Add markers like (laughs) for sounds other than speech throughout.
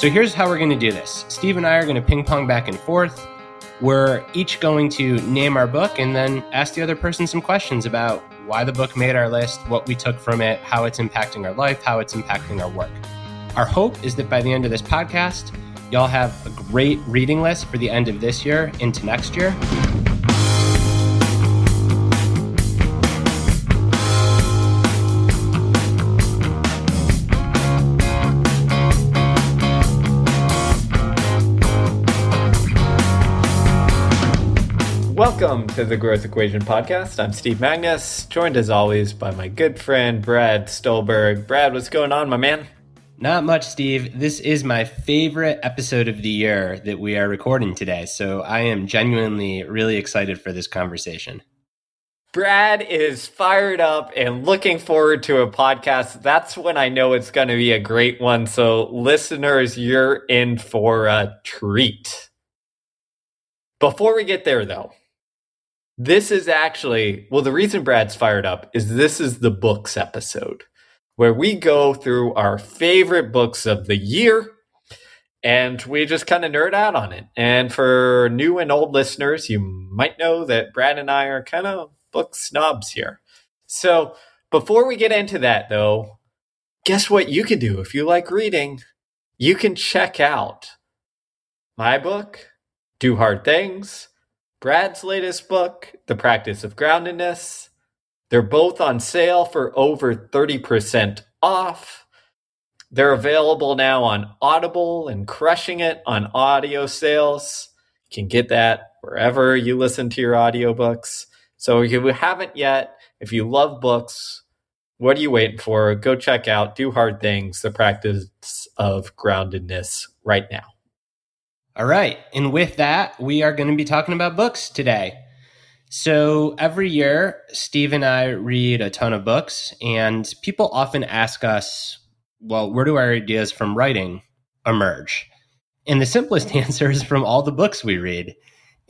So here's how we're going to do this Steve and I are going to ping pong back and forth. We're each going to name our book and then ask the other person some questions about why the book made our list, what we took from it, how it's impacting our life, how it's impacting our work. Our hope is that by the end of this podcast, y'all have a great reading list for the end of this year into next year. Welcome to the Growth Equation Podcast. I'm Steve Magness, joined as always by my good friend Brad Stulberg. Brad, what's going on, my man? Not much, Steve. This is my favorite episode of the year that we are recording today. So I am genuinely really excited for this conversation. Brad is fired up and looking forward to a podcast. That's when I know it's going to be a great one. So, listeners, you're in for a treat. Before we get there, though, this is actually, well, the reason Brad's fired up is this is the books episode where we go through our favorite books of the year and we just kind of nerd out on it. And for new and old listeners, you might know that Brad and I are kind of book snobs here. So before we get into that, though, guess what you can do if you like reading? You can check out my book, Do Hard Things Brad's latest book, The Practice of Groundedness. They're both on sale for over 30% off. They're available now on Audible and crushing it on audio sales. You can get that wherever you listen to your audiobooks. So if you haven't yet, if you love books, what are you waiting for? Go check out Do Hard Things, The Practice of Groundedness right now. All right. And with that, we are going to be talking about books today. So every year, Steve and I read a ton of books, and people often ask us, well, where do our ideas from writing emerge? And the simplest (laughs) answer is from all the books we read.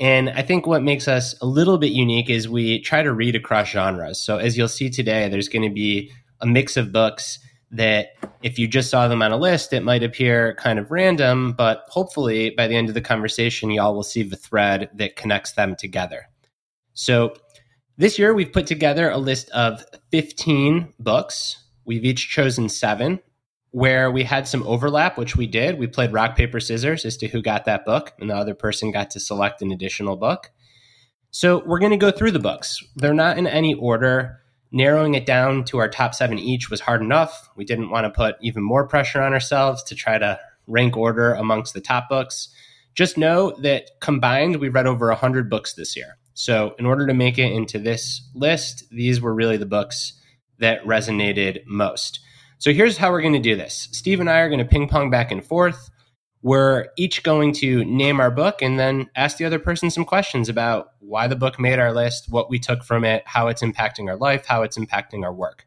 And I think what makes us a little bit unique is we try to read across genres. So as you'll see today, there's going to be a mix of books that if you just saw them on a list, it might appear kind of random, but hopefully by the end of the conversation, y'all will see the thread that connects them together. So this year, we've put together a list of 15 books. We've each chosen seven. Where we had some overlap, which we did, we played rock, paper, scissors as to who got that book, and the other person got to select an additional book. So we're going to go through the books. They're not in any order narrowing it down to our top seven each was hard enough. We didn't want to put even more pressure on ourselves to try to rank order amongst the top books. Just know that combined, we read over 100 books this year. So, in order to make it into this list, these were really the books that resonated most. So, here's how we're going to do this Steve and I are going to ping pong back and forth we're each going to name our book and then ask the other person some questions about why the book made our list, what we took from it, how it's impacting our life, how it's impacting our work.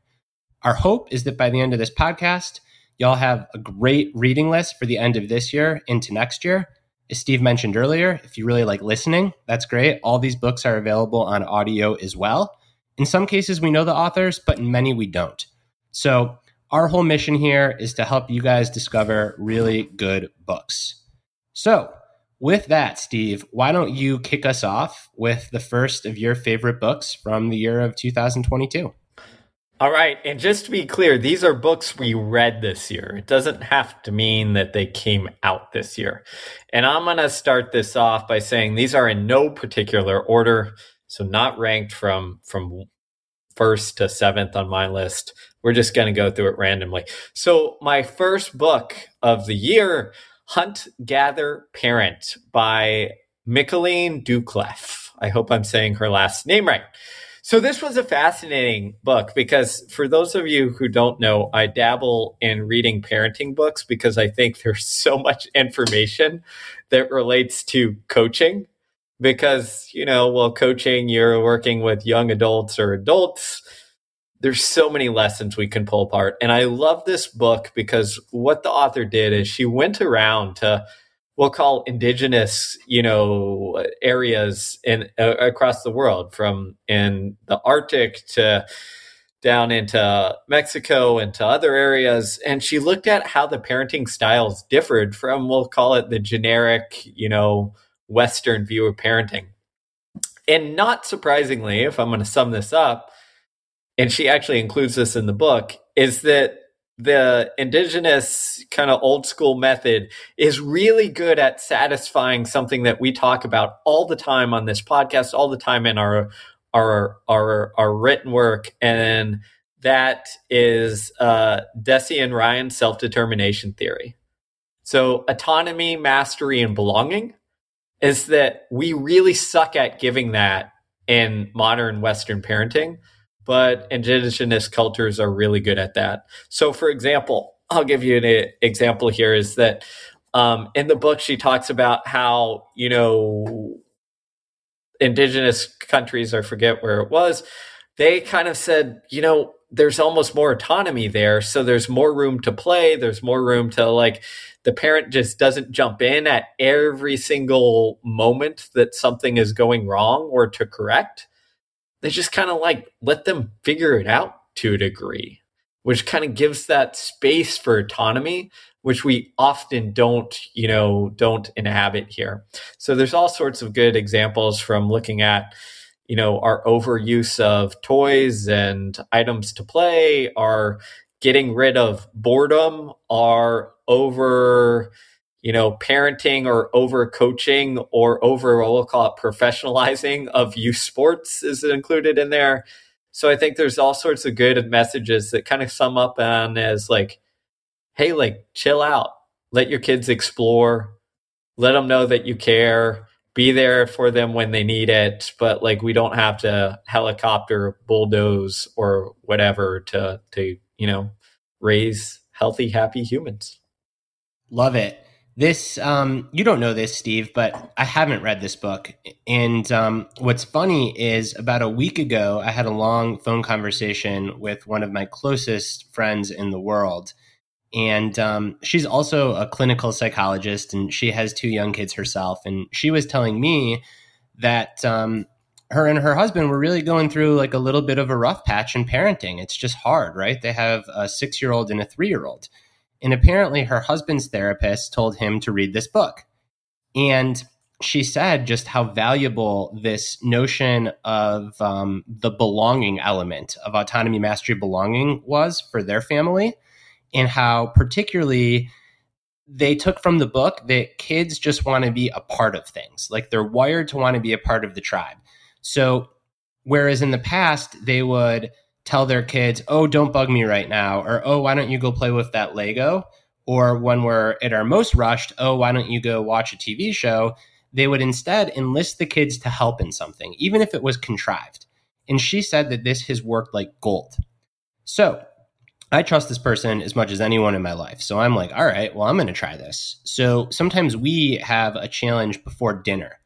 Our hope is that by the end of this podcast, y'all have a great reading list for the end of this year into next year. As Steve mentioned earlier, if you really like listening, that's great. All these books are available on audio as well. In some cases, we know the authors, but in many, we don't. So our whole mission here is to help you guys discover really good books. So, with that, Steve, why don't you kick us off with the first of your favorite books from the year of 2022? All right. And just to be clear, these are books we read this year. It doesn't have to mean that they came out this year. And I'm going to start this off by saying these are in no particular order. So not ranked from, from first to seventh on my list. We're just going to go through it randomly. So, my first book of the year, Hunt, Gather, Parent by Michaeleen Doucleff. I hope I'm saying her last name right. So, this was a fascinating book because for those of you who don't know, I dabble in reading parenting books because I think there's so much information that relates to coaching because you know while coaching you're working with young adults or adults there's so many lessons we can pull apart and i love this book because what the author did is she went around to we'll call indigenous you know areas in uh, across the world from in the arctic to down into Mexico and to other areas. And she looked at how the parenting styles differed from, we'll call it the generic, you know, Western view of parenting. And not surprisingly, if I'm going to sum this up, and she actually includes this in the book, is that the indigenous kind of old school method is really good at satisfying something that we talk about all the time on this podcast, all the time in our our our our written work, and that is uh, Deci and Ryan's self determination theory. So autonomy, mastery, and belonging is that we really suck at giving that in modern Western parenting, but indigenous cultures are really good at that. So, for example, I'll give you an example here is that um, in the book, she talks about how, you know, indigenous countries, I forget where it was, they kind of said, you know, there's almost more autonomy there. So there's more room to play. There's more room to like, the parent just doesn't jump in at every single moment that something is going wrong or to correct. They just kind of like let them figure it out to a degree, which kind of gives that space for autonomy which we often don't, you know, don't inhabit here. So there's all sorts of good examples from looking at, you know, our overuse of toys and items to play, our getting rid of boredom, our over, you know, parenting or over coaching or over we'll call it professionalizing of youth sports is included in there. So I think there's all sorts of good messages that kind of sum up on as like hey, like chill out, let your kids explore, let them know that you care, be there for them when they need it, but like we don't have to helicopter, bulldoze, or whatever to to you know raise healthy, happy humans. Love it. This, um, you don't know this, Steve, but I haven't read this book. And um, what's funny is about a week ago, I had a long phone conversation with one of my closest friends in the world. And um, she's also a clinical psychologist and she has two young kids herself. And she was telling me that um, her and her husband were really going through like a little bit of a rough patch in parenting. It's just hard right? They have a six year old and a three year old and apparently her husband's therapist told him to read this book and she said just how valuable this notion of um, the belonging element of autonomy mastery belonging was for their family and how particularly they took from the book that kids just want to be a part of things. Like they're wired to want to be a part of the tribe. So, whereas in the past, they would tell their kids, oh, don't bug me right now, or oh, why don't you go play with that Lego? Or when we're at our most rushed, oh, why don't you go watch a TV show? They would instead enlist the kids to help in something, even if it was contrived. And she said that this has worked like gold. So, I trust this person as much as anyone in my life. So I'm like, all right, well, I'm going to try this. So sometimes we have a challenge before dinner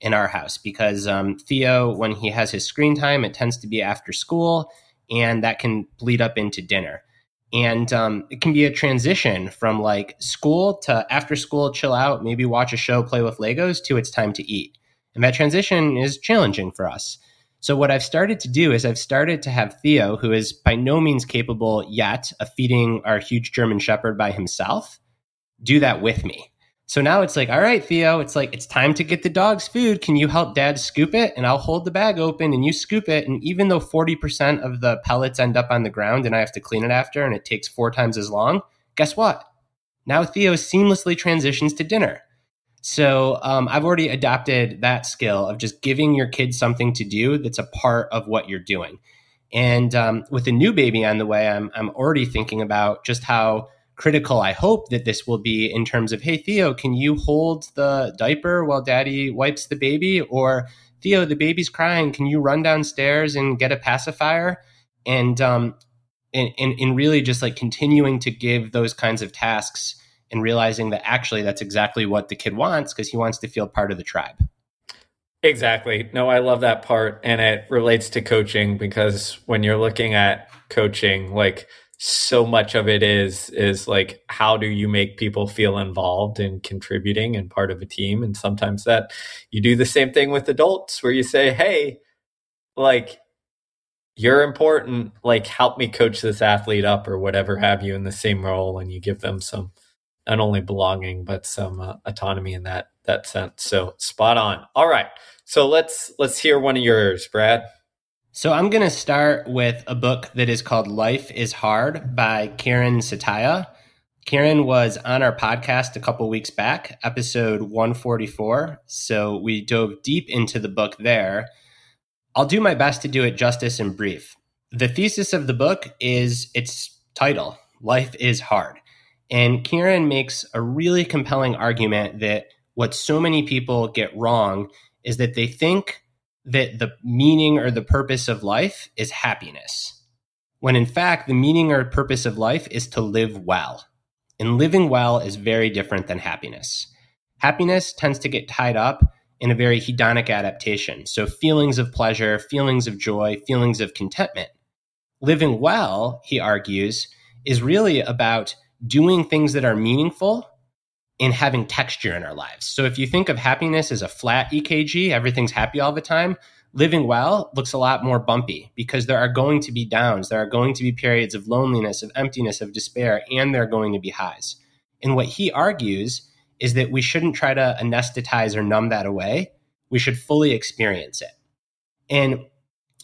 in our house because um, Theo, when he has his screen time, it tends to be after school, and that can bleed up into dinner. And um, it can be a transition from like school to after school, chill out, maybe watch a show, play with Legos, to it's time to eat. And that transition is challenging for us. So what I've started to do is I've started to have Theo, who is by no means capable yet of feeding our huge German Shepherd by himself, do that with me. So now it's like, all right, Theo, it's like it's time to get the dog's food. Can you help dad scoop it? And I'll hold the bag open and you scoop it. And even though 40% of the pellets end up on the ground and I have to clean it after and it takes four times as long, guess what? Now Theo seamlessly transitions to dinner. So um, I've already adopted that skill of just giving your kids something to do that's a part of what you're doing. And um, with a new baby on the way, I'm, I'm already thinking about just how critical I hope that this will be in terms of, hey, Theo, can you hold the diaper while daddy wipes the baby? Or, Theo, the baby's crying. Can you run downstairs and get a pacifier? And, um, and, and, and really just like continuing to give those kinds of tasks and realizing that actually that's exactly what the kid wants because he wants to feel part of the tribe. Exactly. No, I love that part. And it relates to coaching because when you're looking at coaching, like so much of it is is like how do you make people feel involved and contributing and part of a team and sometimes that you do the same thing with adults where you say hey like you're important. Like, help me coach this athlete up or whatever have you in the same role. And you give them some, not only belonging, but some uh, autonomy in that, that sense. So spot on. All right. So let's, let's hear one of yours, Brad. So I'm going to start with a book that is called Life is Hard by Kieran Setiya. Kieran was on our podcast a couple weeks back, episode 144. So we dove deep into the book there. I'll do my best to do it justice and brief. The thesis of the book is its title, Life is Hard. And Kieran makes a really compelling argument that what so many people get wrong is that they think that the meaning or the purpose of life is happiness, when in fact, the meaning or purpose of life is to live well. And living well is very different than happiness. Happiness tends to get tied up in a very hedonic adaptation. So, feelings of pleasure, feelings of joy, feelings of contentment. Living well, he argues, is really about doing things that are meaningful in having texture in our lives. So if you think of happiness as a flat EKG, everything's happy all the time, living well looks a lot more bumpy because there are going to be downs, there are going to be periods of loneliness, of emptiness, of despair, and there are going to be highs. And what he argues is that we shouldn't try to anesthetize or numb that away. We should fully experience it. And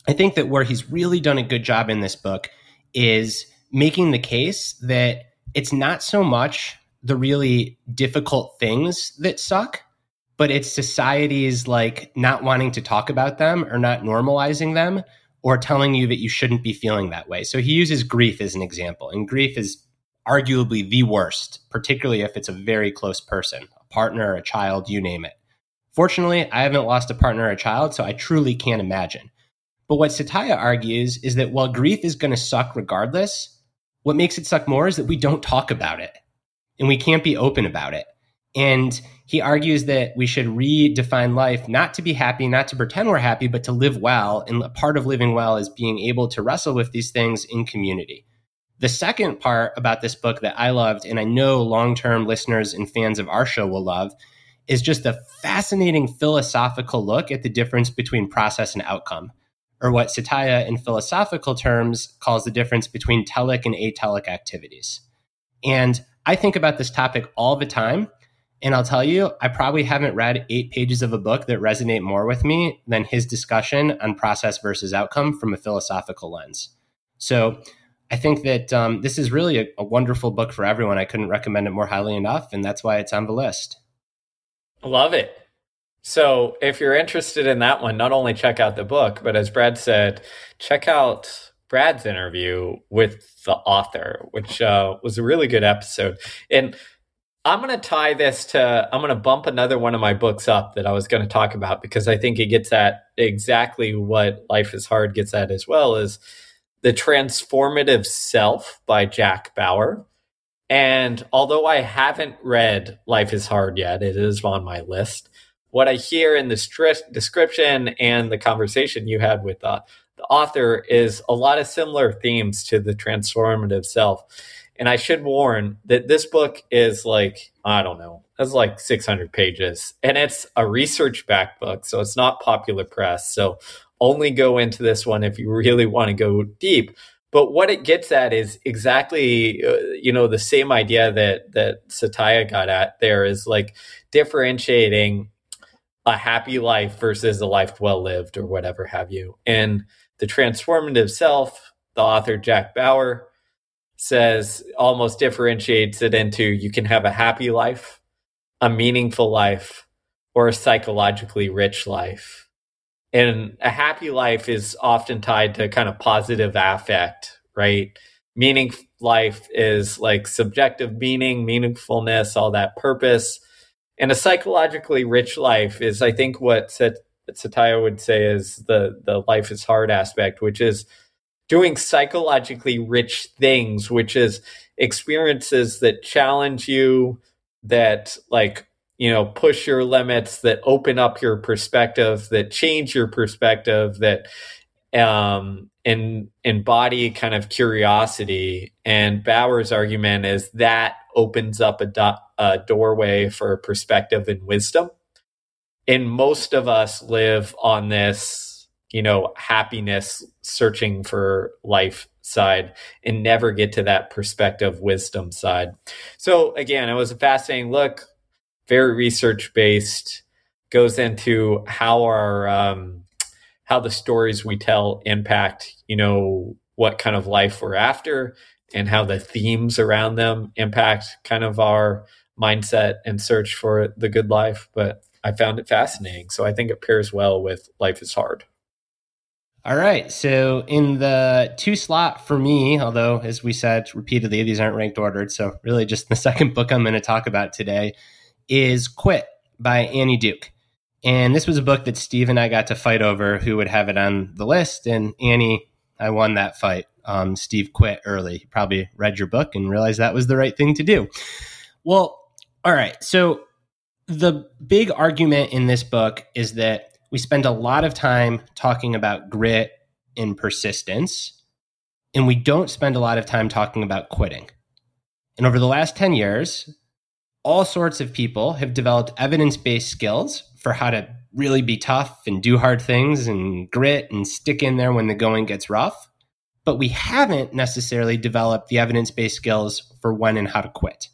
I think that where he's really done a good job in this book is making the case that it's not so much the really difficult things that suck, but it's society's like not wanting to talk about them or not normalizing them or telling you that you shouldn't be feeling that way. So he uses grief as an example, and grief is arguably the worst, particularly if it's a very close person, a partner, or a child, you name it. Fortunately, I haven't lost a partner or a child, so I truly can't imagine. But what Setiya argues is that while grief is going to suck regardless, what makes it suck more is that we don't talk about it and we can't be open about it. And he argues that we should redefine life not to be happy, not to pretend we're happy, but to live well. And part of living well is being able to wrestle with these things in community. The second part about this book that I loved, and I know long term listeners and fans of our show will love, is just a fascinating philosophical look at the difference between process and outcome, or what Setiya in philosophical terms calls the difference between telic and atelic activities. And I think about this topic all the time. And I'll tell you, I probably haven't read eight pages of a book that resonate more with me than his discussion on process versus outcome from a philosophical lens. So I think that um, this is really a, a wonderful book for everyone. I couldn't recommend it more highly enough, and that's why it's on the list. Love it. So, if you're interested in that one, not only check out the book, but as Brad said, check out Brad's interview with the author, which uh, was a really good episode. And I'm going to tie this to, I'm going to bump another one of my books up that I was going to talk about because I think it gets at exactly what Life is Hard gets at as well is The Transformative Self by Jack Bauer. And although I haven't read Life is Hard yet, it is on my list. What I hear in the stri- description and the conversation you had with uh, the author is a lot of similar themes to the transformative self. And I should warn that this book is like, I don't know, it's like 600 pages and it's a research back book. So it's not popular press. So only go into this one if you really want to go deep. But what it gets at is exactly, uh, you know, the same idea that, that Setiya got at there is like differentiating a happy life versus a life well lived or whatever have you. And the Transformative Self, the author Jack Bauer says almost differentiates it into you can have a happy life, a meaningful life, or a psychologically rich life. And a happy life is often tied to kind of positive affect, right? Meaning life is like subjective meaning, meaningfulness, all that purpose. And a psychologically rich life is, I think, what Setiya would say is the the life is hard aspect, which is doing psychologically rich things, which is experiences that challenge you, that like you know push your limits, that open up your perspective, that change your perspective, that um and embody kind of curiosity. And Bauer's argument is that opens up a, do- a doorway for perspective and wisdom and most of us live on this you know, happiness searching for life side and never get to that perspective wisdom side. So again, it was a fascinating look, very research based, goes into how our um, how the stories we tell impact, you know, what kind of life we're after and how the themes around them impact kind of our mindset and search for the good life. But I found it fascinating. So I think it pairs well with Life is Hard. All right. So in the two slot for me, although as we said repeatedly, these aren't ranked ordered. So really just the (laughs) second book I'm going to talk about today is Quit by Annie Duke. And this was a book that Steve and I got to fight over who would have it on the list. And Annie, I won that fight. Um, Steve quit early. He probably read your book and realized that was the right thing to do. Well, all right. So the big argument in this book is that we spend a lot of time talking about grit and persistence, and we don't spend a lot of time talking about quitting. And over the last 10 years, all sorts of people have developed evidence based skills for how to really be tough and do hard things and grit and stick in there when the going gets rough. But we haven't necessarily developed the evidence based skills for when and how to quit.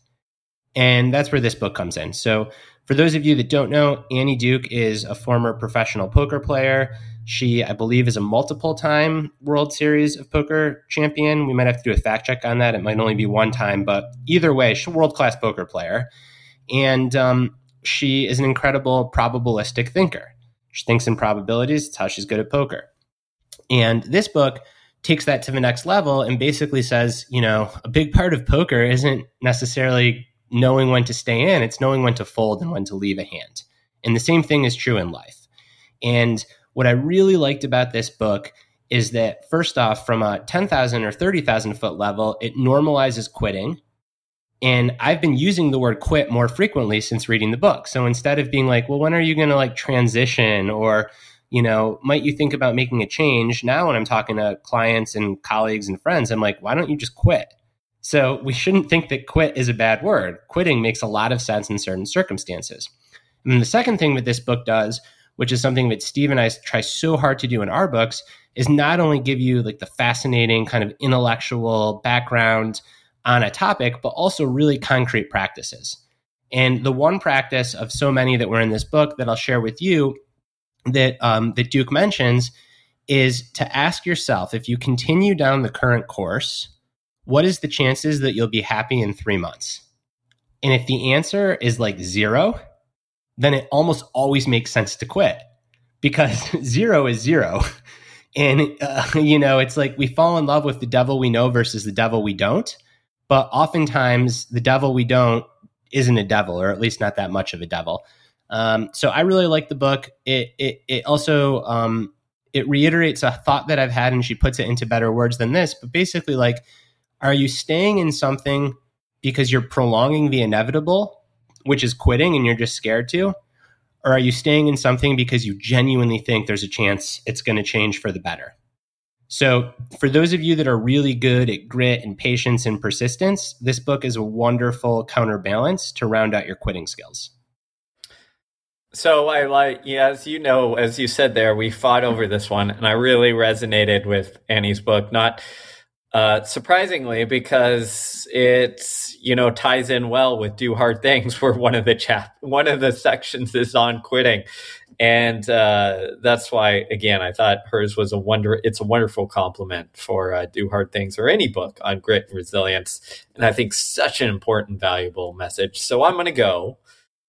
And that's where this book comes in. So, for those of you that don't know, Annie Duke is a former professional poker player. She, I believe, is a multiple time World Series of Poker champion. We might have to do a fact check on that. It might only be one time, but either way, she's a world class poker player. And um, she is an incredible probabilistic thinker. She thinks in probabilities, it's how she's good at poker. And this book takes that to the next level and basically says, you know, a big part of poker isn't necessarily knowing when to stay in, it's knowing when to fold and when to leave a hand. And the same thing is true in life. And what I really liked about this book is that, first off, from a 10,000 or 30,000 foot level, it normalizes quitting. And I've been using the word quit more frequently since reading the book. So instead of being like, well, when are you going to like transition or, you know, might you think about making a change? Now, when I'm talking to clients and colleagues and friends, I'm like, why don't you just quit? So we shouldn't think that quit is a bad word. Quitting makes a lot of sense in certain circumstances. And the second thing that this book does, which is something that Steve and I try so hard to do in our books, is not only give you like the fascinating kind of intellectual background on a topic, but also really concrete practices. And the one practice of so many that were in this book that I'll share with you that um, that Duke mentions is to ask yourself if you continue down the current course what is the chances that you'll be happy in three months? And if the answer is like zero, then it almost always makes sense to quit because (laughs) zero is zero. And, uh, you know, it's like we fall in love with the devil we know versus the devil we don't. But oftentimes, the devil we don't isn't a devil, or at least not that much of a devil. Um, so I really like the book. It it, it also um, it reiterates a thought that I've had, and she puts it into better words than this. But basically, like are you staying in something because you're prolonging the inevitable, which is quitting and you're just scared to? Or are you staying in something because you genuinely think there's a chance it's going to change for the better? So, for those of you that are really good at grit and patience and persistence, this book is a wonderful counterbalance to round out your quitting skills. So I like, yeah, as you know, as you said there, we fought over this one, and I really resonated with Annie's book. Not uh, surprisingly, because it's you know ties in well with do hard things, (laughs) where one of the chap one of the sections is on quitting, and uh, that's why again I thought hers was a wonder. It's a wonderful complement for uh, do hard things or any book on grit and resilience, and I think such an important, valuable message. So I'm going to go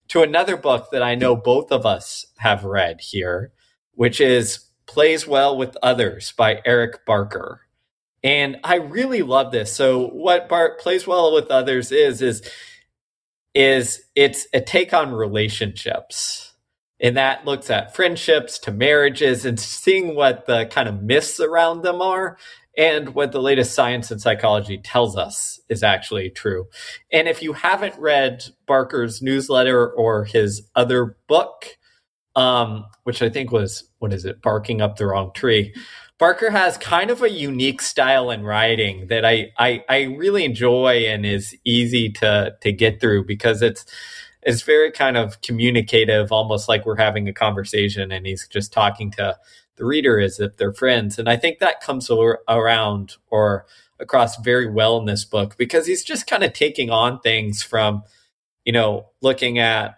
to another book that I know both of us have read here, which is Plays Well with Others by Eric Barker. And I really love this. So what Bart plays well with others is is is it's a take on relationships. And that looks at friendships to marriages and seeing what the kind of myths around them are and what the latest science and psychology tells us is actually true. And if you haven't read Barker's newsletter or his other book, um, which I think was, what is it, Barking Up the Wrong Tree, Barker has kind of a unique style in writing that I, I, I really enjoy and is easy to to get through because it's it's very kind of communicative, almost like we're having a conversation and he's just talking to the reader as if they're friends. And I think that comes around or across very well in this book because he's just kind of taking on things from, you know, looking at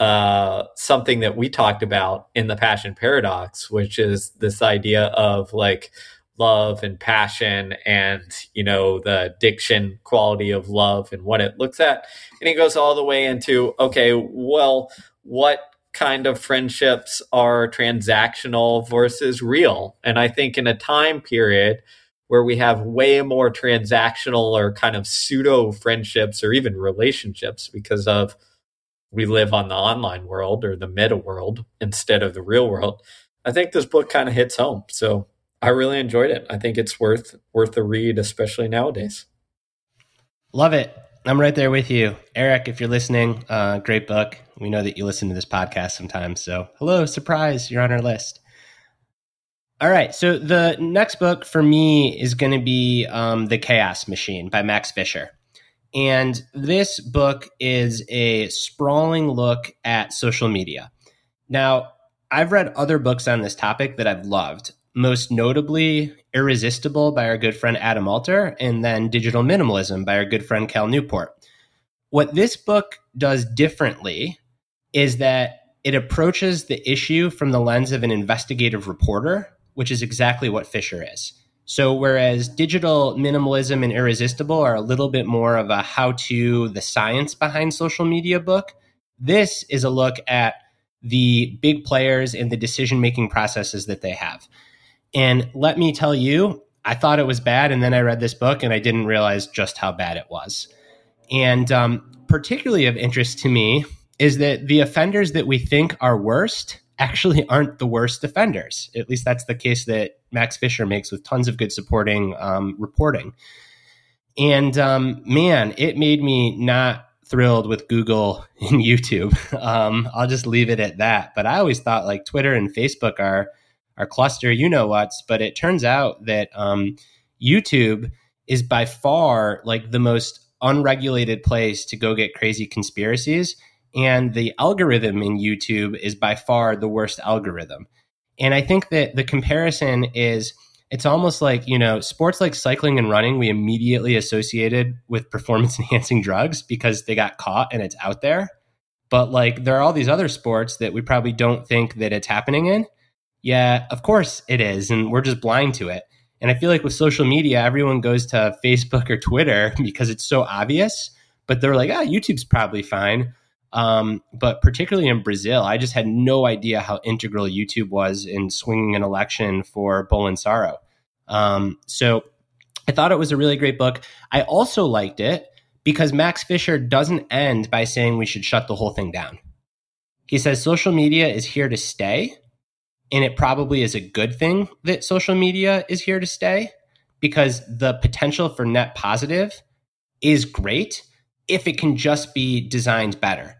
uh, something that we talked about in the passion paradox, which is this idea of like love and passion and, you know, the addiction quality of love and what it looks at. And he goes all the way into, okay, well, what kind of friendships are transactional versus real. And I think in a time period where we have way more transactional or kind of pseudo friendships or even relationships because of we live on the online world or the meta world instead of the real world. I think this book kind of hits home. So I really enjoyed it. I think it's worth worth a read, especially nowadays. Love it. I'm right there with you. Eric, if you're listening, uh, great book. We know that you listen to this podcast sometimes. So, hello, surprise, you're on our list. All right. So, the next book for me is going to be um, The Chaos Machine by Max Fisher. And this book is a sprawling look at social media. Now, I've read other books on this topic that I've loved most notably Irresistible by our good friend Adam Alter, and then Digital Minimalism by our good friend Cal Newport. What this book does differently is that it approaches the issue from the lens of an investigative reporter, which is exactly what Fisher is. So, whereas digital minimalism and irresistible are a little bit more of a how to, the science behind social media book, this is a look at the big players and the decision making processes that they have. And let me tell you, I thought it was bad. And then I read this book and I didn't realize just how bad it was. And um, particularly of interest to me is that the offenders that we think are worst actually (laughs) aren't the worst defenders. At least that's the case that Max Fisher makes with tons of good supporting um, reporting. And um, man, it made me not thrilled with Google (laughs) and YouTube. (laughs) Um, I'll just leave it at that. But I always thought like Twitter and Facebook are our cluster, you know what's, but it turns out that um, YouTube is by far like the most unregulated place to go get crazy conspiracies. And the algorithm in YouTube is by far the worst algorithm. And I think that the comparison is it's almost like, you know, sports like cycling and running, we immediately associated with performance (laughs) enhancing drugs because they got caught and it's out there. But like there are all these other sports that we probably don't think that it's happening in yeah, of course it is. And we're just blind to it. And I feel like with social media, everyone goes to Facebook or Twitter (laughs) because it's so obvious, but they're like, ah, oh, YouTube's probably fine. Um, but particularly in Brazil, I just had no idea how integral YouTube was in swinging an election for Bolsonaro. Um, so I thought it was a really great book. I also liked it because Max Fisher doesn't end by saying we should shut the whole thing down. He says social media is here to stay and it probably is a good thing that social media is here to stay because the potential for net positive is great if it can just be designed better.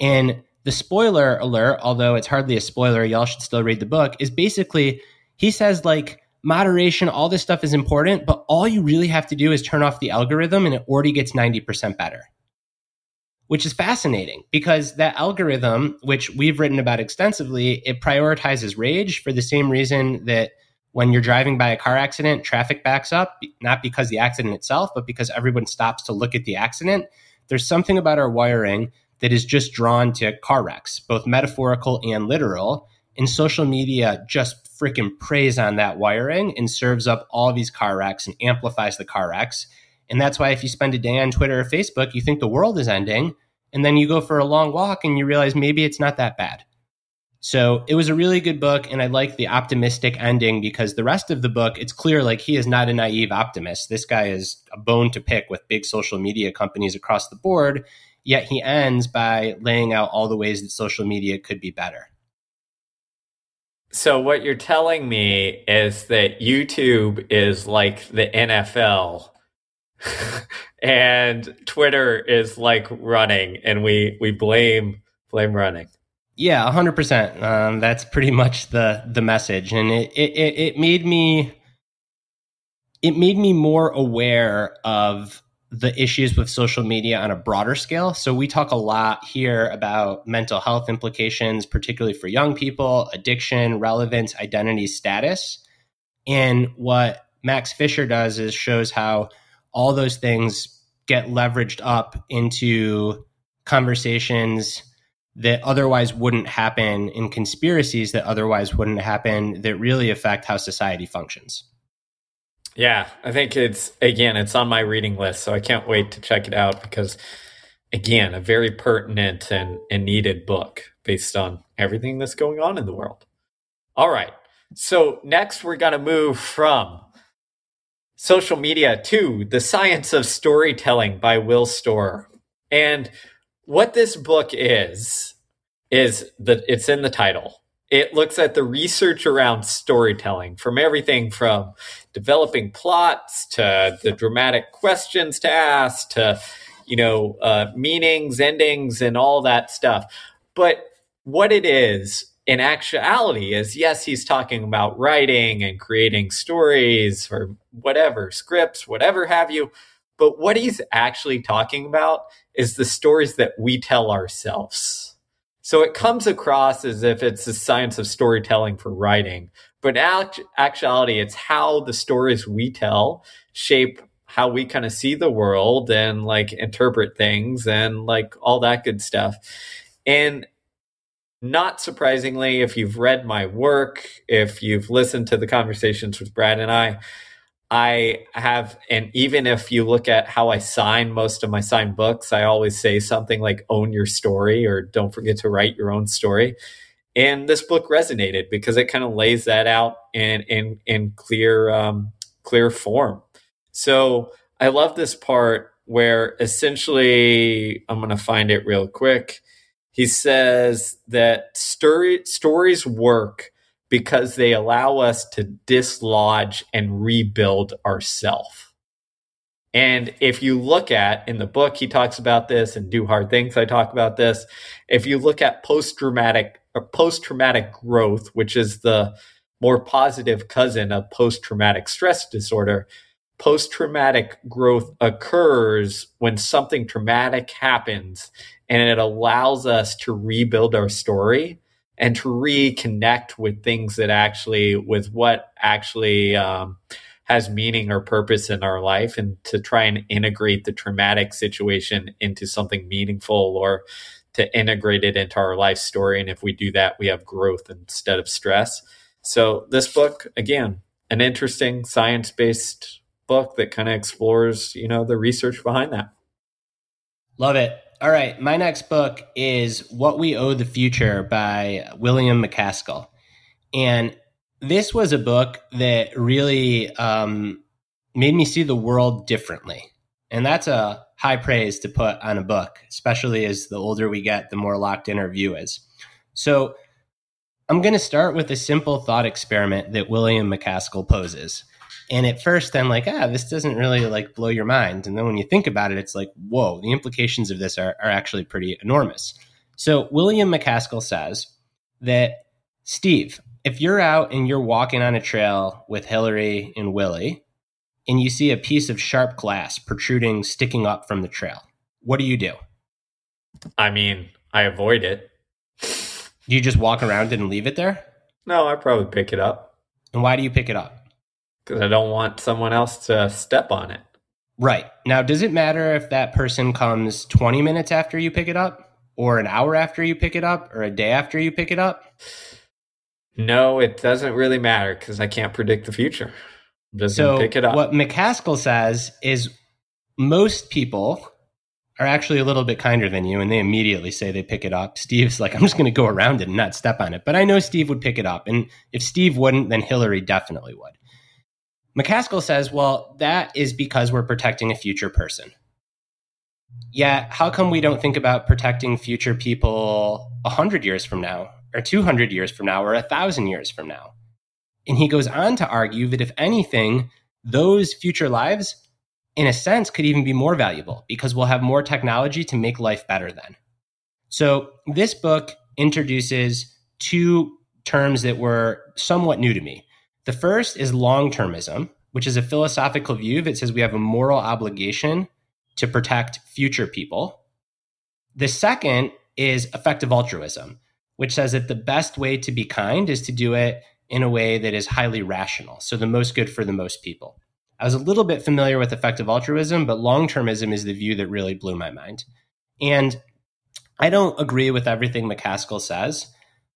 And the spoiler alert, although it's hardly a spoiler, y'all should still read the book, is basically he says like moderation, all this stuff is important, but all you really have to do is turn off the algorithm and it already gets 90% better which is fascinating because that algorithm, which we've written about extensively, it prioritizes rage for the same reason that when you're driving by a car accident, traffic backs up, not because the accident itself, but because everyone stops to look at the accident. There's something about our wiring that is just drawn to car wrecks, both metaphorical and literal. And social media just freaking preys on that wiring and serves up all these car wrecks and amplifies the car wrecks and that's why if you spend a day on Twitter or Facebook, you think the world is ending. And then you go for a long walk and you realize maybe it's not that bad. So it was a really good book. And I like the optimistic ending because the rest of the book, it's clear like he is not a naive optimist. This guy is a bone to pick with big social media companies across the board. Yet he ends by laying out all the ways that social media could be better. So, what you're telling me is that YouTube is like the NFL (laughs) and Twitter is like running, and we we blame blame running. Yeah, hundred um, percent. That's pretty much the the message, and it, it it made me it made me more aware of the issues with social media on a broader scale. So we talk a lot here about mental health implications, particularly for young people, addiction, relevance, identity, status. And what Max Fisher does is shows how all those things get leveraged up into conversations that otherwise wouldn't happen in conspiracies that otherwise wouldn't happen that really affect how society functions. Yeah, I think it's again, it's on my reading list, so I can't wait to check it out because again, a very pertinent and, and needed book based on everything that's going on in the world. All right. So next we're gonna move from social media to the science of storytelling by Will Storr. And what this book is, is that it's in the title it looks at the research around storytelling from everything from developing plots to the dramatic questions to ask to you know uh, meanings endings and all that stuff. But what it is in actuality is yes he's talking about writing and creating stories or whatever scripts whatever have you. But what he's actually talking about is the stories that we tell ourselves. So it comes across as if it's the science of storytelling for writing, but act- actuality, it's how the stories we tell shape how we kind of see the world and like interpret things and like all that good stuff. And not surprisingly, if you've read my work, if you've listened to the conversations with Brad and I, I have, and even if you look at how I sign most of my signed books, I always say something like own your story or don't forget to write your own story. And this book resonated because it kind of lays that out in, in, in clear, um, clear form. So I love this part where essentially, I'm going to find it real quick. He says that story, stories work because they allow us to dislodge and rebuild ourself. And if you look at in the book, he talks about this and do hard things. I talk about this. If you look at post traumatic or post traumatic growth, which is the more positive cousin of post traumatic stress disorder, post traumatic growth occurs when something traumatic happens and it allows us to rebuild our story and to reconnect with things that actually with what actually um, has meaning or purpose in our life and to try and integrate the traumatic situation into something meaningful or to integrate it into our life story and if we do that we have growth instead of stress so this book again an interesting science-based book that kind of explores you know the research behind that love it all right. My next book is What We Owe the Future by William MacAskill. And this was a book that really um, made me see the world differently. And that's a high praise to put on a book, especially as the older we get, the more locked in our view is. So I'm going to start with a simple thought experiment that William MacAskill poses. And at first, I'm like, ah, this doesn't really like blow your mind. And then when you think about it, it's like, whoa, the implications of this are, are actually pretty enormous. So William MacAskill says that, Steve, if you're out and you're walking on a trail with Hillary and Willie, and you see a piece of sharp glass protruding, sticking up from the trail, what do you do? I mean, I avoid it. Do you just walk around and leave it there? No, I probably pick it up. And why do you pick it up? because I don't want someone else to step on it. Right. Now, does it matter if that person comes 20 minutes after you pick it up, or an hour after you pick it up, or a day after you pick it up? No, it doesn't really matter because I can't predict the future. Doesn't so pick it up. What MacAskill says is most people are actually a little bit kinder than you and they immediately say they pick it up. (laughs) Steve's like, I'm just going to go around it and not step on it. But I know Steve would pick it up. And if Steve wouldn't, then Hillary definitely would. MacAskill says, well, that is because we're protecting a future person. Yeah, how come we don't think about protecting future people 100 years from now, or 200 years from now, or 1,000 years from now? And he goes on to argue that if anything, those future lives, in a sense, could even be more valuable because we'll have more technology to make life better then. So, this book introduces two terms that were somewhat new to me the first is long termism, which is a philosophical view that says we have a moral obligation to protect future people. The second is effective altruism, which says that the best way to be kind is to do it in a way that is highly rational. So the most good for the most people. I was a little bit familiar with effective altruism, but long termism is the view that really blew my mind. And I don't agree with everything MacAskill says,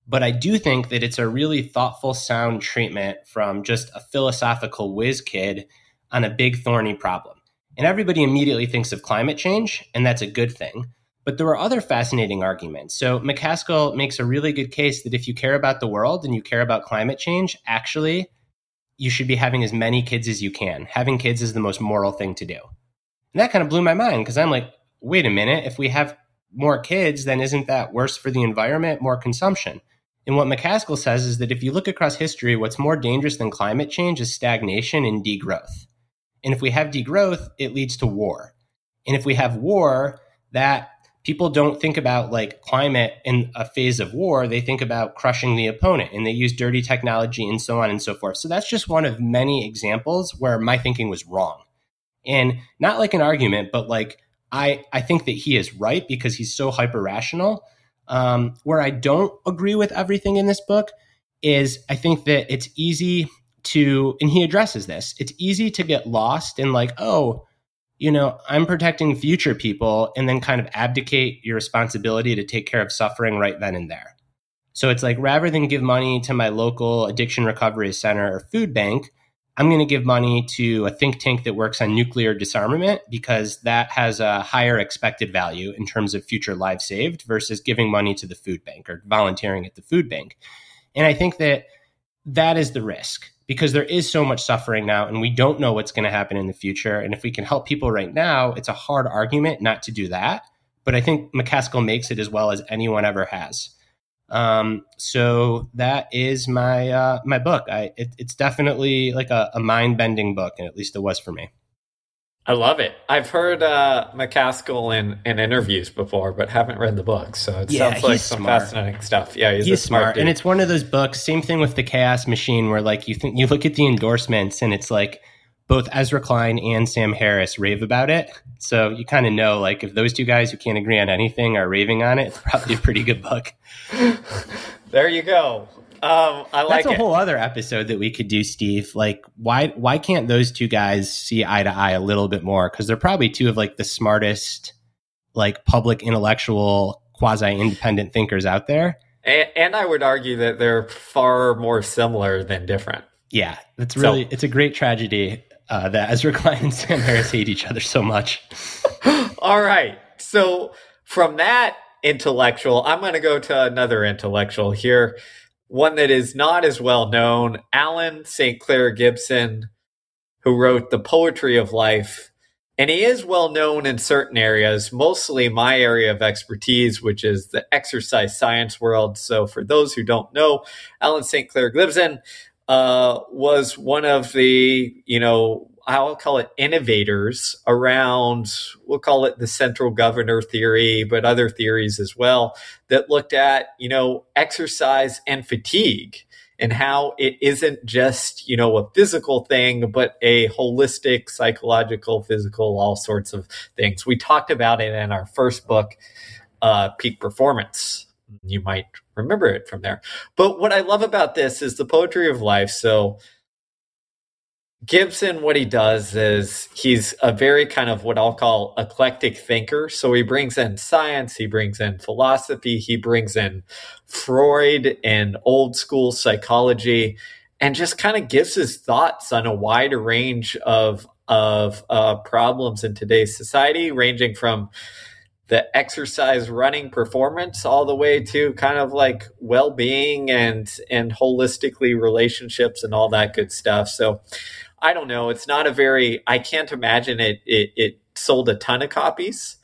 but I do think that it's a really thoughtful, sound treatment from just a philosophical whiz kid on a big, thorny problem. And everybody immediately thinks of climate change, and that's a good thing. But there are other fascinating arguments. So MacAskill makes a really good case that if you care about the world and you care about climate change, actually, you should be having as many kids as you can. Having kids is the most moral thing to do. And that kind of blew my mind because I'm like, wait a minute, if we have more kids, then isn't that worse for the environment, more consumption? And what MacAskill says is that if you look across history, what's more dangerous than climate change is stagnation and degrowth. And if we have degrowth, it leads to war. And if we have war, that people don't think about like climate in a phase of war. They think about crushing the opponent and they use dirty technology and so on and so forth. So that's just one of many examples where my thinking was wrong. And not like an argument, but like I, I think that he is right because he's so hyper rational. Um, where I don't agree with everything in this book is I think that it's easy to, and he addresses this, it's easy to get lost in like, oh, you know, I'm protecting future people and then kind of abdicate your responsibility to take care of suffering right then and there. So it's like rather than give money to my local addiction recovery center or food bank, I'm going to give money to a think tank that works on nuclear disarmament because that has a higher expected value in terms of future lives saved versus giving money to the food bank or volunteering at the food bank. And I think that that is the risk because there is so much suffering now and we don't know what's going to happen in the future. And if we can help people right now, it's a hard argument not to do that. But I think MacAskill makes it as well as anyone ever has. Um, so that is my uh, my book. I it, it's definitely like a, a mind bending book, and at least it was for me. I love it. I've heard uh, MacAskill in, in interviews before, but haven't read the book. So it yeah, sounds like some smart. fascinating stuff. Yeah, he's, he's smart, smart and it's one of those books. Same thing with the Chaos Machine, where like you think you look at the endorsements, and it's like both Ezra Klein and Sam Harris rave about it. So you kind of know, like, if those two guys who can't agree on anything are raving on it, it's probably a pretty good book. (laughs) there you go. Um, I like That's a it. whole other episode that we could do, Steve. Like, why why can't those two guys see eye to eye a little bit more? Because they're probably two of like the smartest, like public intellectual, quasi independent thinkers out there. And, and, I would argue that they're far more similar than different. Yeah, it's really so, it's a great tragedy uh, that Ezra Klein and Sam Harris hate each other so much. (laughs) All right. So from that intellectual, I'm going to go to another intellectual here, one that is not as well known, Alan St. Clair Gibson, who wrote The Poetry of Life. And he is well known in certain areas, mostly my area of expertise, which is the exercise science world. So, for those who don't know, Alan St. Clair Gibson uh, was one of the, you know, I'll call it innovators around, we'll call it the central governor theory, but other theories as well that looked at, you know, exercise and fatigue and how it isn't just, you know, a physical thing, but a holistic, psychological, physical, all sorts of things. We talked about it in our first book, uh, Peak Performance you might remember it from there. But what I love about this is the poetry of life. So Gibson, what he does is he's a very kind of what I'll call eclectic thinker. So he brings in science, he brings in philosophy, he brings in Freud and old school psychology, and just kind of gives his thoughts on a wide range of of uh, problems in today's society, ranging from the exercise running performance all the way to kind of like well-being and and holistically relationships and all that good stuff so i don't know it's not a very i can't imagine it it, it sold a ton of copies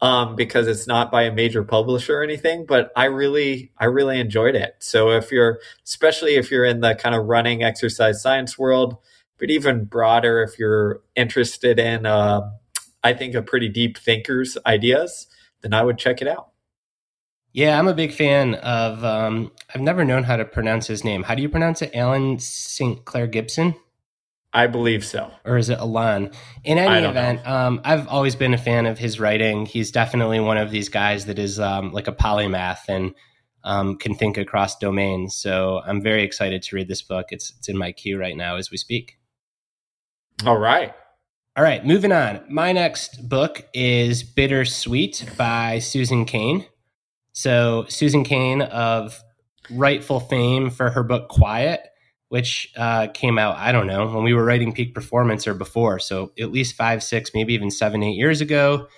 um, because it's not by a major publisher or anything but i really i really enjoyed it so if you're especially if you're in the kind of running exercise science world but even broader if you're interested in uh, I think, a pretty deep thinker's ideas, then I would check it out. Yeah, I'm a big fan of. Um, I've never known how to pronounce his name. How do you pronounce it? Alan St. Clair Gibson. I believe so. Or is it Alon? In any event, um, I've always been a fan of his writing. He's definitely one of these guys that is um, like a polymath and um, can think across domains. So I'm very excited to read this book. It's, it's in my queue right now as we speak. All right. All right, moving on. My next book is Bittersweet by Susan Cain. So, Susan Cain of rightful fame for her book Quiet which uh, came out, I don't know, when we were writing Peak Performance or before. So at least five, six, maybe even seven, eight years ago,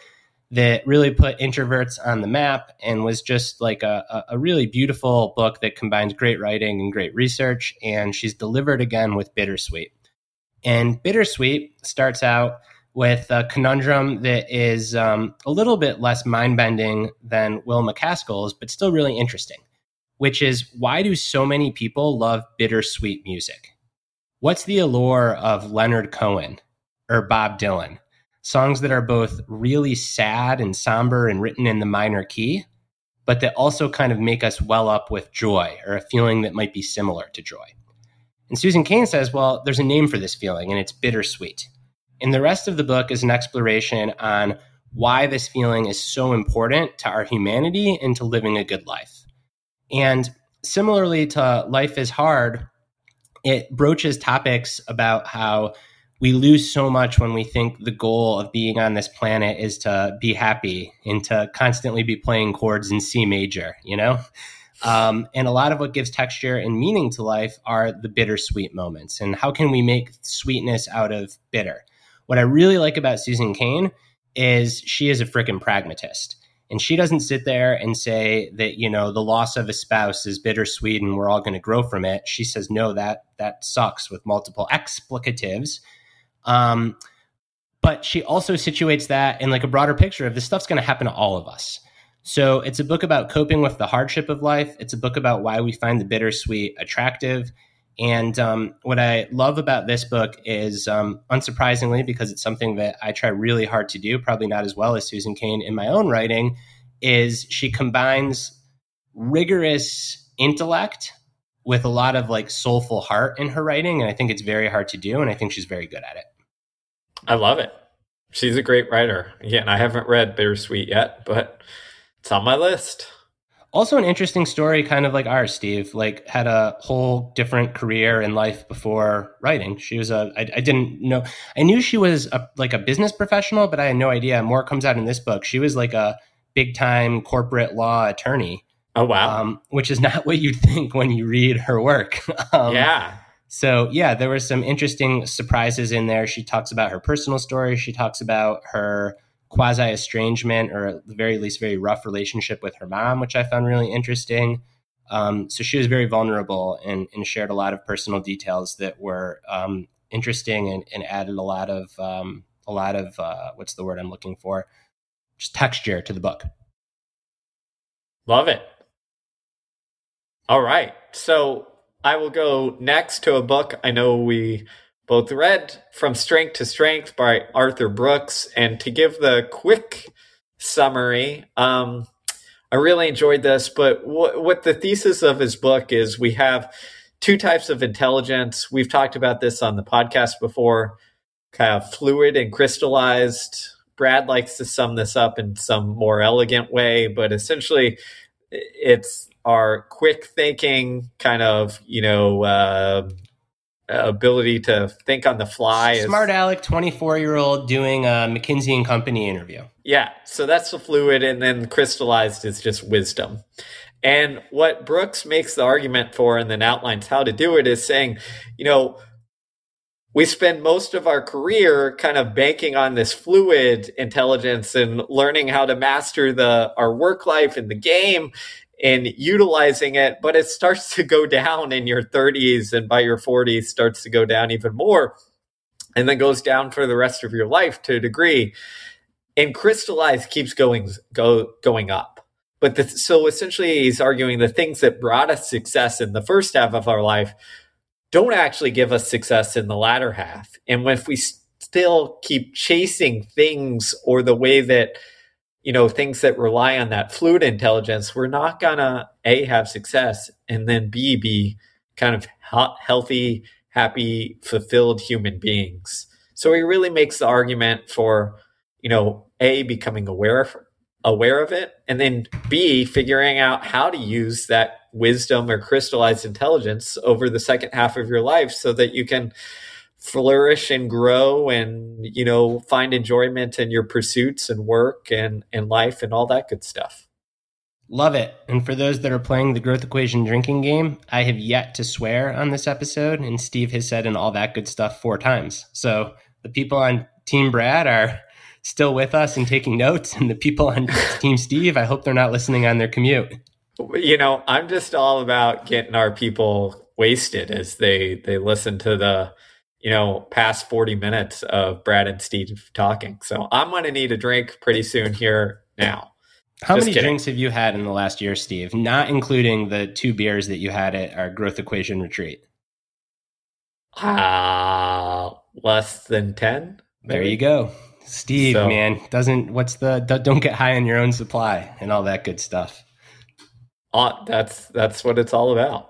that really put introverts on the map and was just like a, a really beautiful book that combines great writing and great research. And she's delivered again with Bittersweet. And Bittersweet starts out with a conundrum that is um, a little bit less mind bending than Will MacAskill's, but still really interesting which is why do so many people love bittersweet music? What's the allure of Leonard Cohen or Bob Dylan? Songs that are both really sad and somber and written in the minor key, but that also kind of make us well up with joy or a feeling that might be similar to joy. And Susan Cain says, well, there's a name for this feeling, and it's bittersweet. And the rest of the book is an exploration on why this feeling is so important to our humanity and to living a good life. And similarly to Life is Hard, it broaches topics about how we lose so much when we think the goal of being on this planet is to be happy and to constantly be playing chords in C major, you know? Um, and a lot of what gives texture and meaning to life are the bittersweet moments. And how can we make sweetness out of bitter? What I really like about Susan Cain is she is a freaking pragmatist. And she doesn't sit there and say that, you know, the loss of a spouse is bittersweet and we're all going to grow from it. She says, no, that that sucks with multiple explicatives. Um, but she also situates that in like a broader picture of this stuff's going to happen to all of us. So it's a book about coping with the hardship of life. It's a book about why we find the bittersweet attractive. And um, what I love about this book is, um, unsurprisingly, because it's something that I try really hard to do, probably not as well as Susan Cain in my own writing, is she combines rigorous intellect with a lot of like soulful heart in her writing. And I think it's very hard to do. And I think she's very good at it. I love it. She's a great writer. Again, I haven't read Bittersweet yet, but it's on my list also an interesting story kind of like ours steve like had a whole different career in life before writing. She was a i, I didn't know i knew she was a, like a business professional but i had no idea. More comes out in this book. She was like a big time corporate law attorney. Oh wow. Um, which is not (laughs) what you'd think when you read her work. (laughs) Um, yeah. So yeah there were some interesting surprises in there. She talks about her personal story. She talks about her quasi estrangement or at the very least very rough relationship with her mom, which I found really interesting. Um, so she was very vulnerable and, and, shared a lot of personal details that were um, interesting and, and, added a lot of um, a lot of uh, what's the word I'm looking for, just texture to the book. Love it. All right, so I will go next to a book I know we both read From Strength to Strength by Arthur Brooks. And to give the quick summary, um, I really enjoyed this, but what the thesis of his book is we have two types of intelligence. We've talked about this on the podcast before, kind of fluid and crystallized. Brad likes to sum this up in some more elegant way, but essentially it's our quick thinking kind of, you know, uh, ability to think on the fly. Smart is, Alec, 24 year old doing a McKinsey and Company interview. Yeah. So that's the fluid. And then crystallized is just wisdom. And what Brooks makes the argument for and then outlines how to do it is saying, you know, we spend most of our career kind of banking on this fluid intelligence and learning how to master the our work life and the game and utilizing it, but it starts to go down in your 30s and by your 40s starts to go down even more and then goes down for the rest of your life to a degree. And crystallized keeps going go going up. But the, so essentially he's arguing the things that brought us success in the first half of our life don't actually give us success in the latter half. And if we still keep chasing things or the way that you know things that rely on that fluid intelligence we're not gonna a have success and then b be kind of healthy happy, fulfilled human beings. So he really makes the argument for, you know, A, becoming aware of, aware of it, and then B, figuring out how to use that wisdom or crystallized intelligence over the second half of your life so that you can flourish and grow and you know find enjoyment in your pursuits and work and and life and all that good stuff. Love it. And for those that are playing the growth equation drinking game i have yet to swear on this episode and steve has said and all that good stuff four times. So the people on team brad are still with us and taking notes and the people on (laughs) team steve i hope they're not listening on their commute. You know i'm just all about getting our people wasted as they they listen to the you know, past 40 minutes of Brad and Steve talking. So I'm going to need a drink pretty soon here now. How Just many kidding. drinks have you had in the last year, Steve? Not including the two beers that you had at our growth equation retreat. Uh, less than 10. There you go. Steve, so, man, doesn't, what's the, don't get high on your own supply and all that good stuff. Uh, that's, that's what it's all about.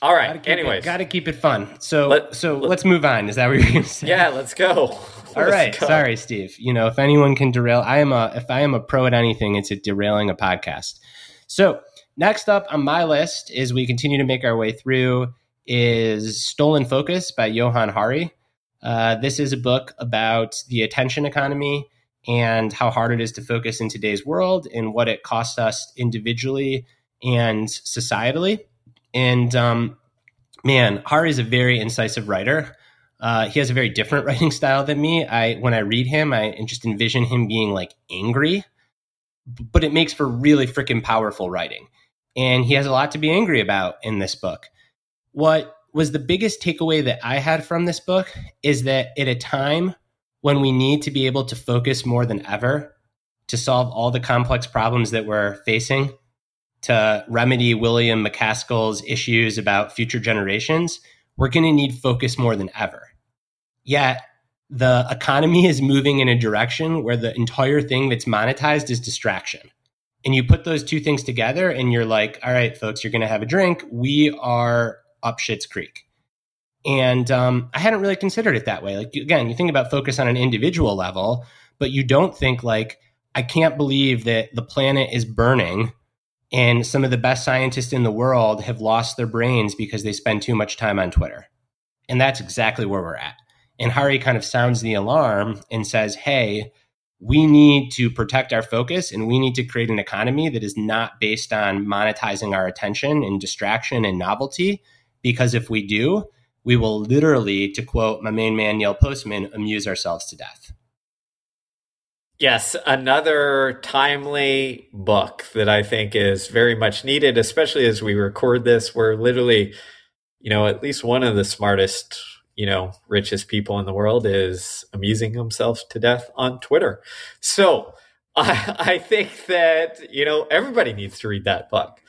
All right. Anyways, got to keep it fun. So let, so let, us move on. Is that what you're going to say? Yeah, let's go. (laughs) Let's All right. Go. Sorry, Steve. You know, if anyone can derail, I am a. If I am a pro at anything, it's at derailing a podcast. So next up on my list, as we continue to make our way through, is "Stolen Focus" by Johann Hari. Uh, this is a book about the attention economy and how hard it is to focus in today's world and what it costs us individually and societally. And um, man, Hari is a very incisive writer. Uh, he has a very different (laughs) writing style than me. I when I read him, I just envision him being like angry, but it makes for really freaking powerful writing. And he has a lot to be angry about in this book. What was the biggest takeaway that I had from this book is that at a time when we need to be able to focus more than ever to solve all the complex problems that we're facing, to remedy William MacAskill's issues about future generations, we're going to need focus more than ever. Yet, the economy is moving in a direction where the entire thing that's monetized is distraction. And you put those two things together and you're like, all right, folks, you're going to have a drink. We are up Shit's Creek. And um, I hadn't really considered it that way. Like, again, you think about focus on an individual level, but you don't think, like, I can't believe that the planet is burning and some of the best scientists in the world have lost their brains because they spend too much time on Twitter. And that's exactly where we're at. And Hari kind of sounds the alarm and says, hey, we need to protect our focus and we need to create an economy that is not based on monetizing our attention and distraction and novelty. Because if we do, we will literally, to quote my main man, Neil Postman, amuse ourselves to death. Yes, another timely book that I think is very much needed, especially as we record this. We're literally, you know, at least one of the smartest, you know, richest people in the world is amusing himself to death on Twitter. So (laughs) I, I think that, you know, everybody needs to read that book.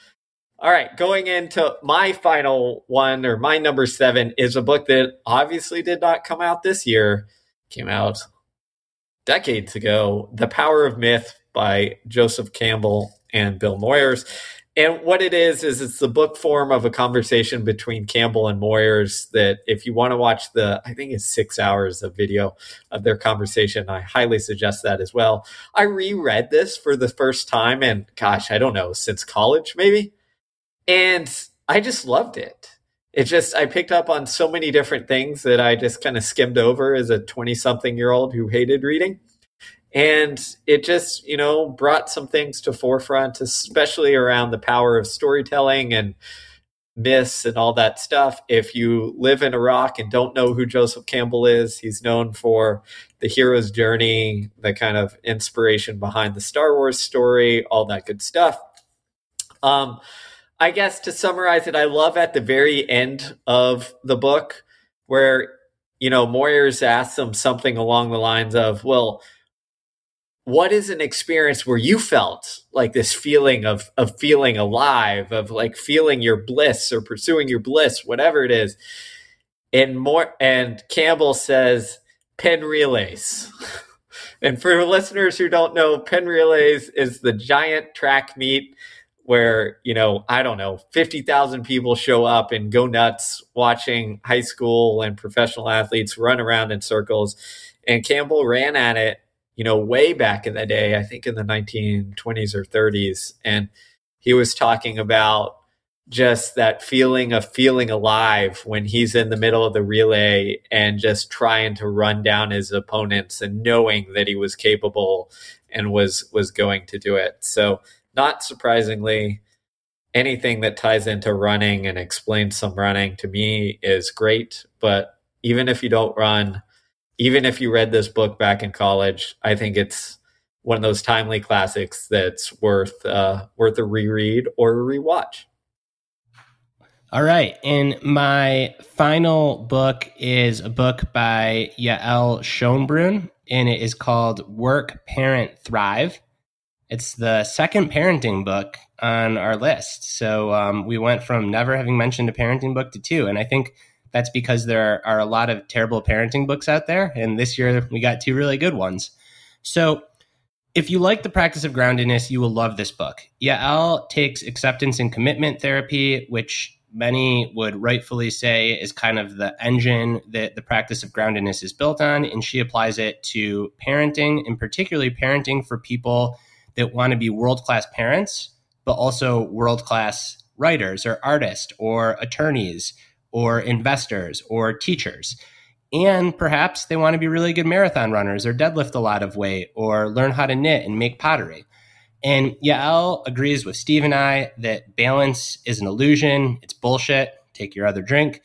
All right, going into my final one or my number seven is a book that obviously did not come out this year, came out decades ago, The Power of Myth by Joseph Campbell and Bill Moyers. And what it is, is it's the book form of a conversation between Campbell and Moyers that if you want to watch the, I think it's six hours of video of their conversation, I highly suggest that as well. I reread this for the first time and gosh, I don't know, since college maybe. And I just loved it it just I picked up on so many different things that I just kind of skimmed over as a 20 something year old who hated reading. And it just, you know, brought some things to forefront, especially around the power of storytelling and myths and all that stuff. If you live in Iraq and don't know who Joseph Campbell is, he's known for the hero's journey, the kind of inspiration behind the Star Wars story, all that good stuff. Um, I guess to summarize it, I love at the very end of the book where, you know, Moyers asks them something along the lines of, well, what is an experience where you felt like this feeling of of feeling alive, of like feeling your bliss or pursuing your bliss, whatever it is? And more and Campbell says Penn relays. (laughs) and for listeners who don't know, Penn relays is the giant track meet where, you know, I don't know, 50,000 people show up and go nuts watching high school and professional athletes run around in circles. And Campbell ran at it, you know, way back in the day, I think in the 1920s or 30s. And he was talking about just that feeling of feeling alive when he's in the middle of the relay and just trying to run down his opponents and knowing that he was capable and was was going to do it. So not surprisingly, anything that ties into running and explains some running to me is great. But even if you don't run, even if you read this book back in college, I think it's one of those timely classics that's worth uh, worth a reread or a rewatch. All right. And my final book is a book by Yael Schonbrun, and it is called Work, Parent, Thrive. It's the second parenting book on our list. So um, we went from never having mentioned a parenting book to two. And I think that's because there are a lot of terrible parenting books out there. And this year we got two really good ones. So if you like the practice of groundedness, you will love this book. Yael takes acceptance and commitment therapy, which many would rightfully say is kind of the engine that the practice of groundedness is built on. And she applies it to parenting, and particularly parenting for people that want to be world class parents, but also world class writers or artists or attorneys or investors or teachers. And perhaps they want to be really good marathon runners or deadlift a lot of weight or learn how to knit and make pottery. And Yael agrees with Steve and I that balance is an illusion, it's bullshit. Take your other drink.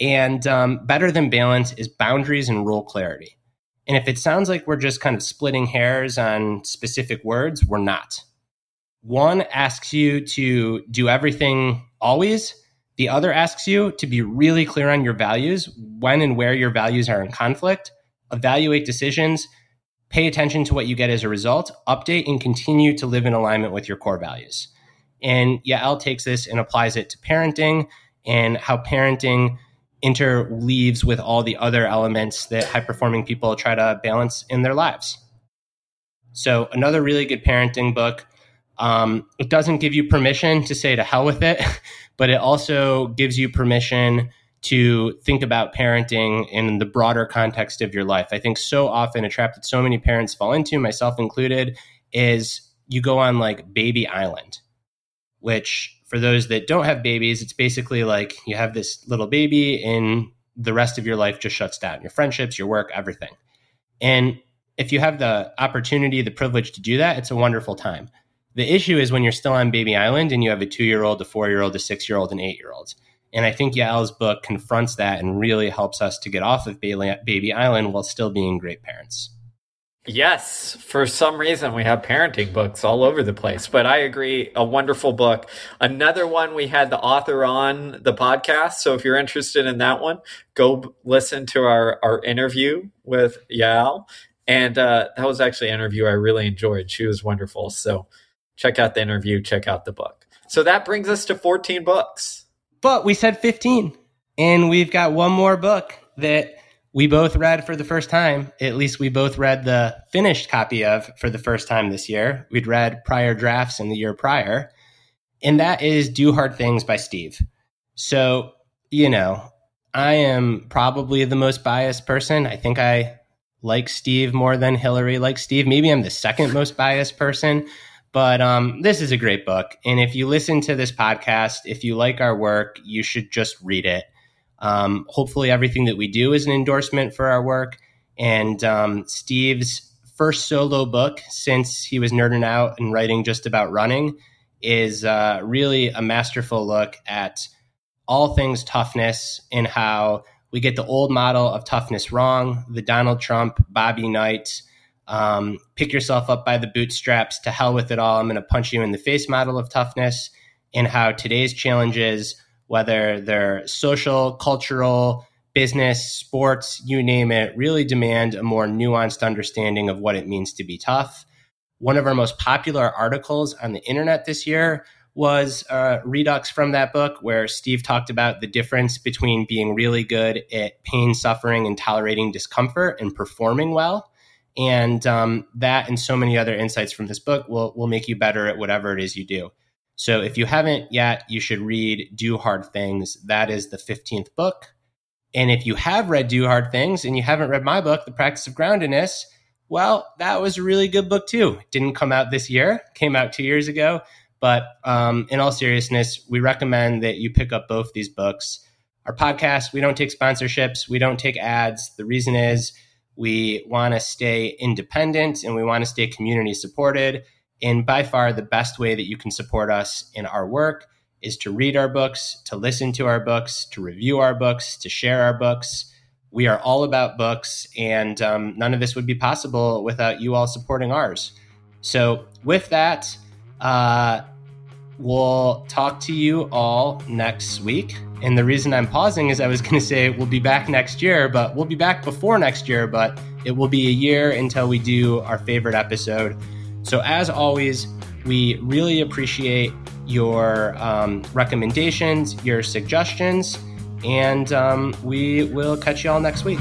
And um, better than balance is boundaries and rule clarity. And if it sounds like we're just kind of splitting hairs on specific words, we're not. One asks you to do everything always. The other asks you to be really clear on your values, when and where your values are in conflict, evaluate decisions, pay attention to what you get as a result, update, and continue to live in alignment with your core values. And Yael takes this and applies it to parenting and how parenting interweaves with all the other elements that high performing people try to balance in their lives. So, another really good parenting book. Um, it doesn't give you permission to say to hell with it, (laughs) but it also gives you permission to think about parenting in the broader context of your life. I think so often a trap that so many parents fall into, myself included, is you go on like baby island, which for those that don't have babies, it's basically like you have this little baby and the rest of your life just shuts down your friendships, your work, everything. And if you have the opportunity, the privilege to do that, it's a wonderful time. The issue is when you're still on Baby Island and you have a two year old, a four year old, a six year old, an eight year old. And I think Yael's book confronts that and really helps us to get off of Baby Island while still being great parents. Yes, for some reason we have parenting books all over the place, but I agree. A wonderful book. Another one we had the author on the podcast. So if you're interested in that one, go listen to our, our interview with Yael. And uh, that was actually an interview I really enjoyed. She was wonderful. So check out the interview, check out the book. So that brings us to 14 books. But we said 15, and we've got one more book that we both read for the first time. At least we both read the finished copy of for the first time this year. We'd read prior drafts in the year prior, and that is Do Hard Things by Steve. So, you know, I am probably the most biased person. I think I like Steve more than Hillary likes Steve. Maybe I'm the second most biased person. But um, this is a great book. And if you listen to this podcast, if you like our work, you should just read it. Um, hopefully, everything that we do is an endorsement for our work. And um, Steve's first solo book since he was nerding out and writing just about running is uh, really a masterful look at all things toughness and how we get the old model of toughness wrong, the Donald Trump, Bobby Knight, um, pick yourself up by the bootstraps, to hell with it all, I'm going to punch you in the face model of toughness, and how today's challenges whether they're social, cultural, business, sports, you name it, really demand a more nuanced understanding of what it means to be tough. One of our most popular articles on the internet this year was a redux from that book where Steve talked about the difference between being really good at pain, suffering, and tolerating discomfort and performing well. And um, that and so many other insights from this book will, will make you better at whatever it is you do. So if you haven't yet, you should read Do Hard Things. That is the 15th book. And if you have read Do Hard Things and you haven't read my book, The Practice of Groundedness, well, that was a really good book too. didn't come out this year, came out two years ago. But um, in all seriousness, we recommend that you pick up both these books. Our podcast, we don't take sponsorships, we don't take ads. The reason is we want to stay independent and we want to stay community supported. And by far, the best way that you can support us in our work is to read our books, to listen to our books, to review our books, to share our books. We are all about books, and um, none of this would be possible without you all supporting ours. So, with that, uh, we'll talk to you all next week. And the reason I'm pausing is I was (laughs) going to say we'll be back next year, but we'll be back before next year, but it will be a year until we do our favorite episode. So, as always, we really appreciate your um, recommendations, your suggestions, and um, we will catch you all next week.